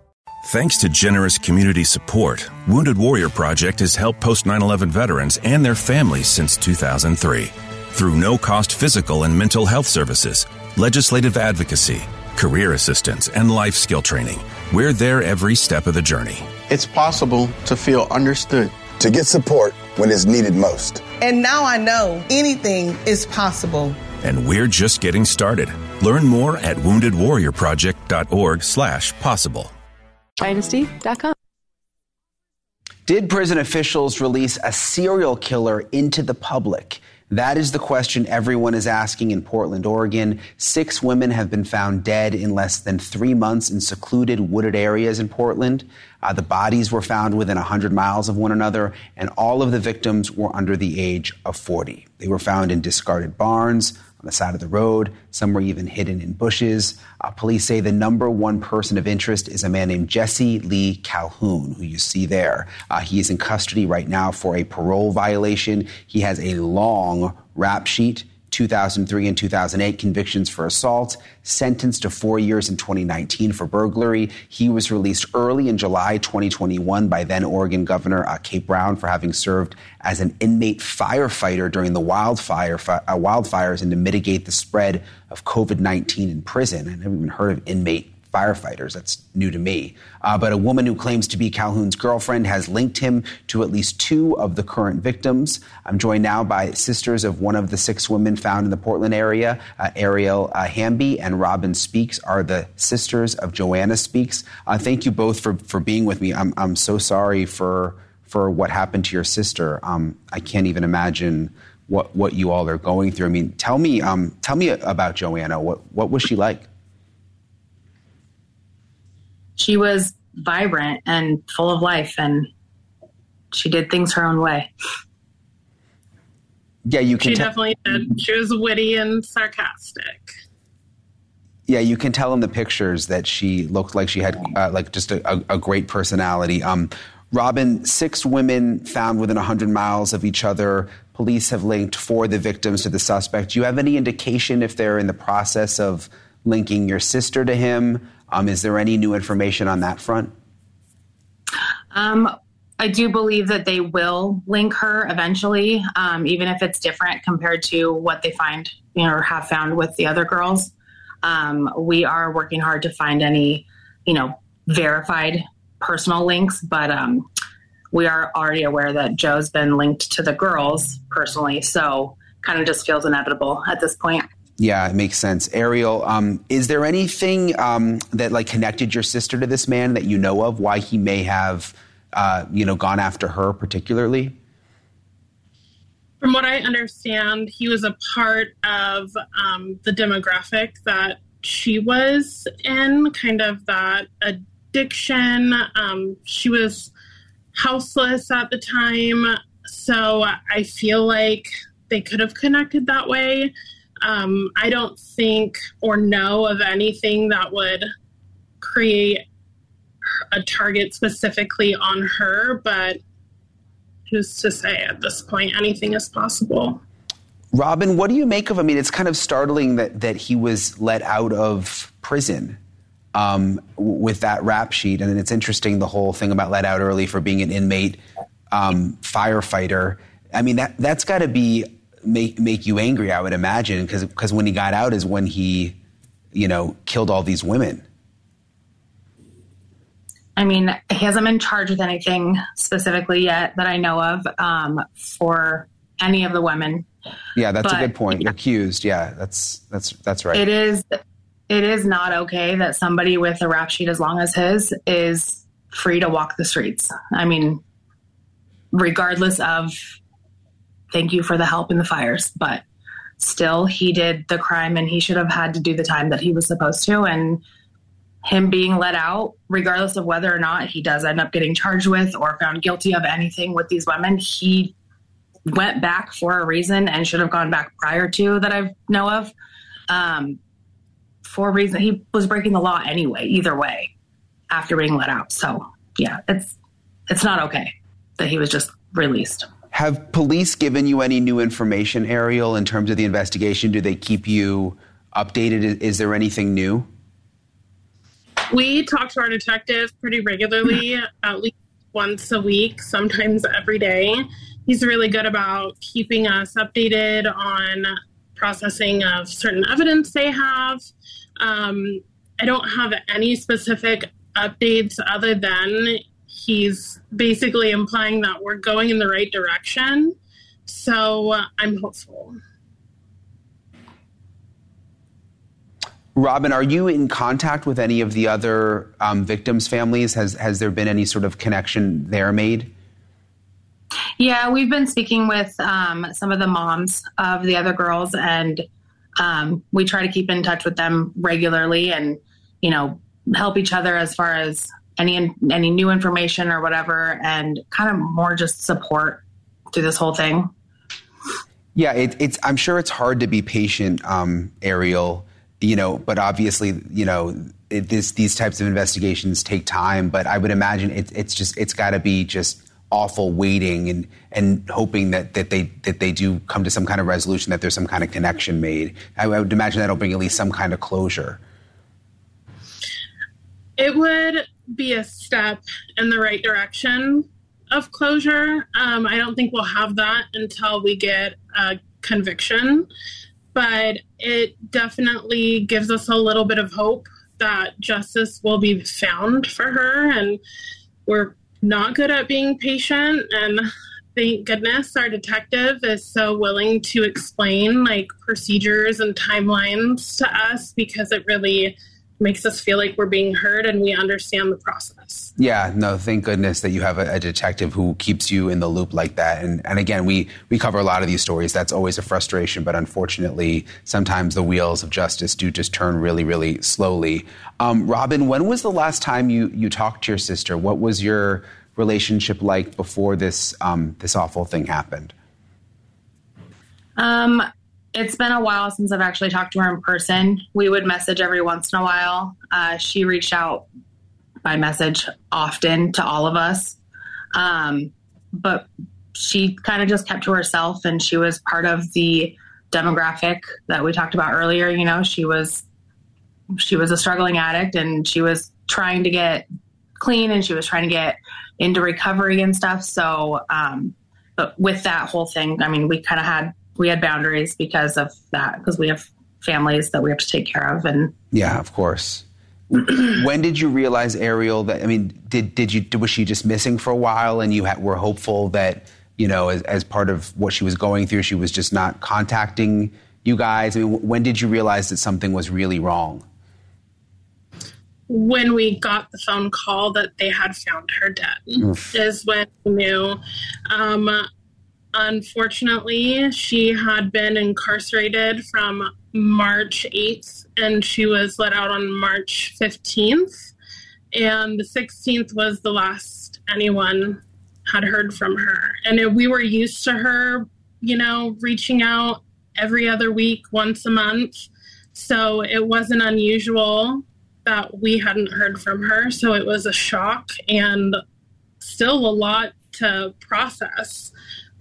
Thanks to generous community support, Wounded Warrior Project has helped post 9 11 veterans and their families since 2003. Through no cost physical and mental health services, legislative advocacy, career assistance, and life skill training, we're there every step of the journey. It's possible to feel understood, to get support when it's needed most. And now I know anything is possible. And we're just getting started. Learn more at woundedwarriorproject.org slash possible. Dynasty.com. Did prison officials release a serial killer into the public? That is the question everyone is asking in Portland, Oregon. Six women have been found dead in less than three months in secluded, wooded areas in Portland. Uh, the bodies were found within 100 miles of one another, and all of the victims were under the age of 40. They were found in discarded barns, on the side of the road. Some were even hidden in bushes. Uh, police say the number one person of interest is a man named Jesse Lee Calhoun, who you see there. Uh, he is in custody right now for a parole violation. He has a long rap sheet 2003 and 2008 convictions for assault, sentenced to four years in 2019 for burglary. He was released early in July 2021 by then Oregon Governor uh, Kate Brown for having served as an inmate firefighter during the wildfire uh, wildfires and to mitigate the spread of COVID 19 in prison. I never even heard of inmate firefighters. That's new to me. Uh, but a woman who claims to be Calhoun's girlfriend has linked him to at least two of the current victims. I'm joined now by sisters of one of the six women found in the Portland area. Uh, Ariel uh, Hamby and Robin Speaks are the sisters of Joanna Speaks. Uh, thank you both for, for being with me. I'm, I'm so sorry for, for what happened to your sister. Um, I can't even imagine what, what you all are going through. I mean, tell me, um, tell me about Joanna. What, what was she like? She was vibrant and full of life and she did things her own way. Yeah, you can. She te- definitely did. She was witty and sarcastic. Yeah, you can tell in the pictures that she looked like she had uh, like just a, a, a great personality. Um, Robin, six women found within 100 miles of each other. Police have linked four of the victims to the suspect. Do you have any indication if they're in the process of linking your sister to him? Um, is there any new information on that front? Um, I do believe that they will link her eventually, um, even if it's different compared to what they find, you know, or have found with the other girls. Um, we are working hard to find any, you know, verified personal links, but um, we are already aware that Joe's been linked to the girls personally. So kind of just feels inevitable at this point. Yeah, it makes sense. Ariel, um, is there anything um, that like connected your sister to this man that you know of? Why he may have, uh, you know, gone after her particularly? From what I understand, he was a part of um, the demographic that she was in, kind of that addiction. Um, she was houseless at the time. So I feel like they could have connected that way. Um, I don't think or know of anything that would create a target specifically on her, but who's to say at this point anything is possible? Robin, what do you make of? I mean, it's kind of startling that that he was let out of prison um, with that rap sheet, and then it's interesting the whole thing about let out early for being an inmate um, firefighter. I mean, that that's got to be make make you angry, I would imagine, because because when he got out is when he, you know, killed all these women. I mean, he hasn't been charged with anything specifically yet that I know of um, for any of the women. Yeah, that's But, a good point. Accused, yeah, that's that's that's right. It is it is not okay that somebody with a rap sheet as long as his is free to walk the streets. I mean, regardless of thank you for the help in the fires, but still he did the crime and he should have had to do the time that he was supposed to and him being let out regardless of whether or not he does end up getting charged with or found guilty of anything with these women he went back for a reason and should have gone back prior to that I know of. Um, for a reason he was breaking the law anyway, either way, after being let out. So yeah, it's it's not okay that he was just released. Have police given you any new information, Ariel, in terms of the investigation? Do they keep you updated? Is, there anything new? We talk to our detective pretty regularly, at least once a week, sometimes every day. He's really good about keeping us updated on processing of certain evidence they have. Um, I don't have any specific updates other than he's basically implying that we're going in the right direction. So uh, I'm hopeful. Robin, are you in contact with any of the other um, victims' families? Has has there been any sort of connection there made? Yeah, we've been speaking with um, some of the moms of the other girls, and um, we try to keep in touch with them regularly, and you know, help each other as far as any any new information or whatever, and kind of more just support through this whole thing. Yeah, it, it's. I'm sure it's hard to be patient, um, Ariel. You know, but obviously, you know, it, this these types of investigations take time. But I would imagine it, it's just it's got to be just awful waiting and and hoping that that they that they do come to some kind of resolution that there's some kind of connection made. I, I would imagine that'll bring at least some kind of closure. It would be a step in the right direction of closure. Um, I don't think we'll have that until we get a conviction, but it definitely gives us a little bit of hope that justice will be found for her. And we're not good at being patient. And thank goodness our detective is so willing to explain like procedures and timelines to us because it really makes us feel like we're being heard and we understand the process. Yeah, no, thank goodness that you have a, a, detective who keeps you in the loop like that. And, and again, we, we cover a lot of these stories. That's always a frustration, but unfortunately, sometimes the wheels of justice do just turn really, really slowly. Um, Robin, when was the last time you, you talked to your sister? What was your relationship like before this um, this awful thing happened? Um, it's been a while since I've actually talked to her in person. We would message every once in a while. Uh, she reached out by message often to all of us. Um, but she kind of just kept to herself and she was part of the demographic that we talked about earlier. You know, she was she was a struggling addict and she was trying to get clean and she was trying to get into recovery and stuff. So, um, but with that whole thing, I mean, we kind of had we had boundaries because of that because we have families that we have to take care of and yeah, of course. when did you realize Ariel that I mean did did you was she just missing for a while and you had, were hopeful that you know as, as part of what she was going through she was just not contacting you guys I mean when did you realize that something was really wrong when we got the phone call that they had found her dead Oof. is when we knew um, unfortunately she had been incarcerated from March 8th and she was let out on March 15th. And the 16th was the last anyone had heard from her. And we were used to her, you know, reaching out every other week, once a month. So it wasn't unusual that we hadn't heard from her. So it was a shock and still a lot to process.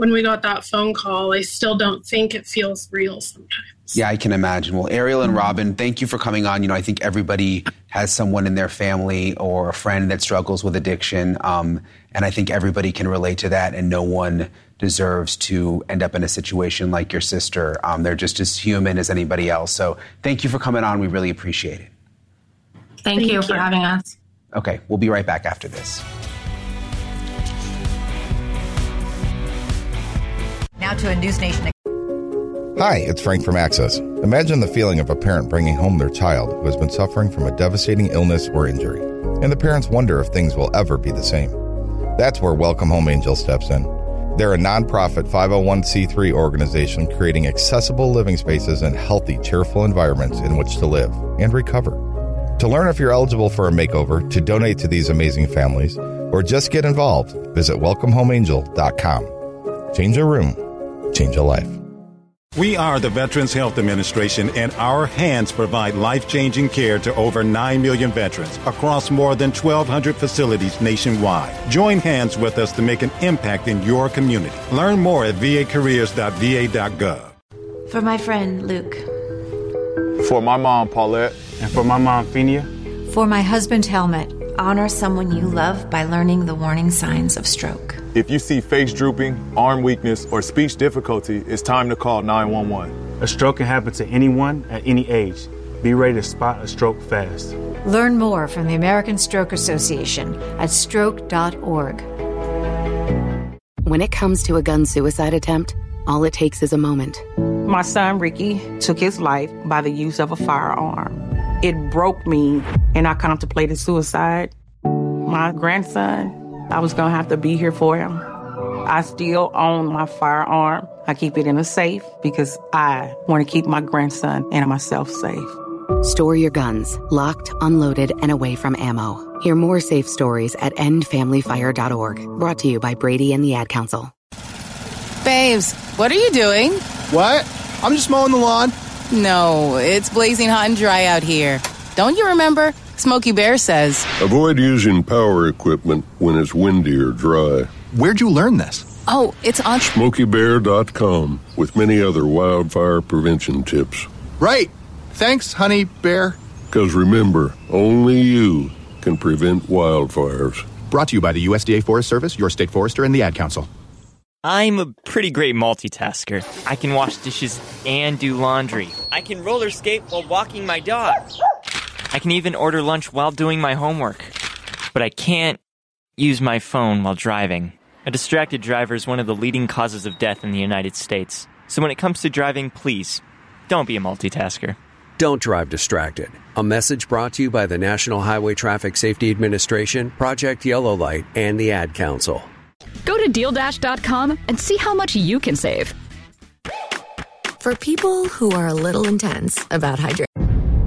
When we got that phone call, I still don't think it feels real sometimes. Yeah, I can imagine. Well, Ariel and Robin, thank you for coming on. You know, I think everybody has someone in their family or a friend that struggles with addiction. Um, and I think everybody can relate to that, and no one deserves to end up in a situation like your sister. Um, they're just as human as anybody else. So thank you for coming on. We really appreciate it. Thank, thank you, you for having us. Okay, we'll be right back after this. Now to a News Nation. Hi, it's Frank from Access. Imagine the feeling of a parent bringing home their child who has been suffering from a devastating illness or injury, and the parents wonder if things will ever be the same. That's where Welcome Home Angel steps in. They're a nonprofit 501c3 organization creating accessible living spaces and healthy, cheerful environments in which to live and recover. To learn if you're eligible for a makeover, to donate to these amazing families, or just get involved, visit welcomehomeangel.com. Change a room, change a life. We are the Veterans Health Administration, and our hands provide life changing care to over 9 million veterans across more than 1,200 facilities nationwide. Join hands with us to make an impact in your community. Learn more at vacareers.va.gov. For my friend, Luke. For my mom, Paulette. And for my mom, Phenia. For my husband, Helmet. Honor someone you love by learning the warning signs of stroke. If you see face drooping, arm weakness, or speech difficulty, it's time to call 911. A stroke can happen to anyone at any age. Be ready to spot a stroke fast. Learn more from the American Stroke Association at stroke.org. When it comes to a gun suicide attempt, all it takes is a moment. My son Ricky took his life by the use of a firearm. It broke me, and I contemplated suicide. My grandson I was going to have to be here for him. I still own my firearm. I keep it in a safe because I want to keep my grandson and myself safe. Store your guns, locked, unloaded, and away from ammo. Hear more safe stories at endfamilyfire.org. Brought to you by Brady and the Ad Council. Babes, what are you doing? What? I'm just mowing the lawn. No, it's blazing hot and dry out here. Don't you remember? Smokey Bear says Avoid using power equipment when it's windy or dry. Where'd you learn this? Oh, it's on SmokeyBear.com with many other wildfire prevention tips. Right. Thanks, Honey Bear. Because remember, only you can prevent wildfires. Brought to you by the USDA Forest Service, your state forester, and the Ad Council. I'm a pretty great multitasker. I can wash dishes and do laundry. I can roller skate while walking my dog. I can even order lunch while doing my homework. But I can't use my phone while driving. A distracted driver is one of the leading causes of death in the United States. So when it comes to driving, please don't be a multitasker. Don't drive distracted. A message brought to you by the National Highway Traffic Safety Administration, Project Yellow Light, and the Ad Council. Go to DealDash.com and see how much you can save. For people who are a little intense about hydration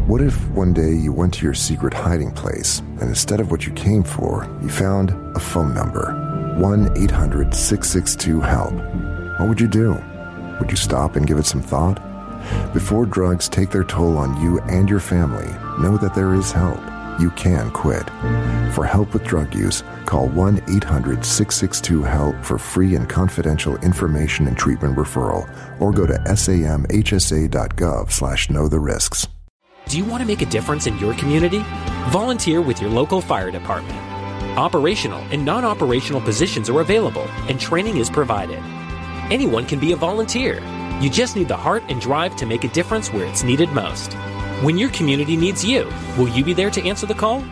What if one day you went to your secret hiding place and instead of what you came for, you found a phone number 1 800 662 HELP? What would you do? Would you stop and give it some thought? Before drugs take their toll on you and your family, know that there is help. You can quit. For help with drug use, call 1 800 662 HELP for free and confidential information and treatment referral or go to samhsa.gov slash know the risks. Do you want to make a difference in your community? Volunteer with your local fire department. Operational and non operational positions are available, and training is provided. Anyone can be a volunteer. You just need the heart and drive to make a difference where it's needed most. When your community needs you, will you be there to answer the call?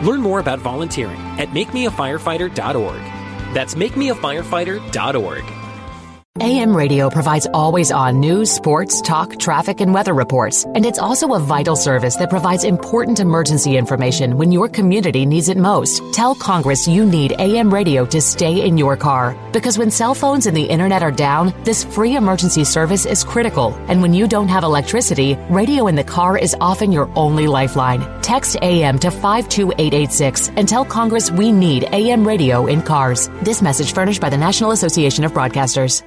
Learn more about volunteering at makemeafirefighter.org. That's makemeafirefighter.org. AM radio provides always on news, sports, talk, traffic, and weather reports. And it's also a vital service that provides important emergency information when your community needs it most. Tell Congress you need AM radio to stay in your car. Because when cell phones and the internet are down, this free emergency service is critical. And when you don't have electricity, radio in the car is often your only lifeline. Text AM to 52886 and tell Congress we need AM radio in cars. This message furnished by the National Association of Broadcasters.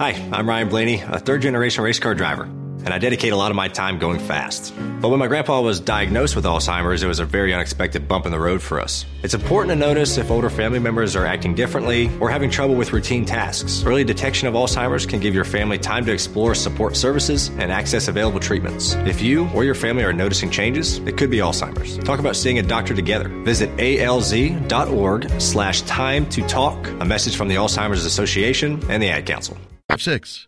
Hi, I'm Ryan Blaney, a third generation race car driver, and I dedicate a lot of my time going fast. But when my grandpa was diagnosed with Alzheimer's, it was a very unexpected bump in the road for us. It's important to notice if older family members are acting differently or having trouble with routine tasks. Early detection of Alzheimer's can give your family time to explore support services and access available treatments. If you or your family are noticing changes, it could be Alzheimer's. Talk about seeing a doctor together. Visit alz.org slash time to talk. A message from the Alzheimer's Association and the Ad Council. Six.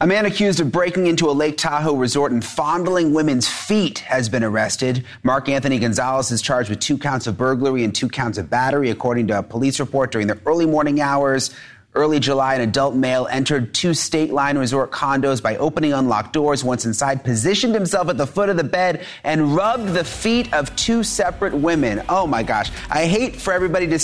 A man accused of breaking into a Lake Tahoe resort and fondling women's feet has been arrested. Mark Anthony Gonzalez is charged with two counts of burglary and two counts of battery, according to a police report during the early morning hours. Early July, an adult male entered two State Line Resort condos by opening unlocked doors. Once inside, positioned himself at the foot of the bed and rubbed the feet of two separate women. Oh my gosh. I hate for everybody to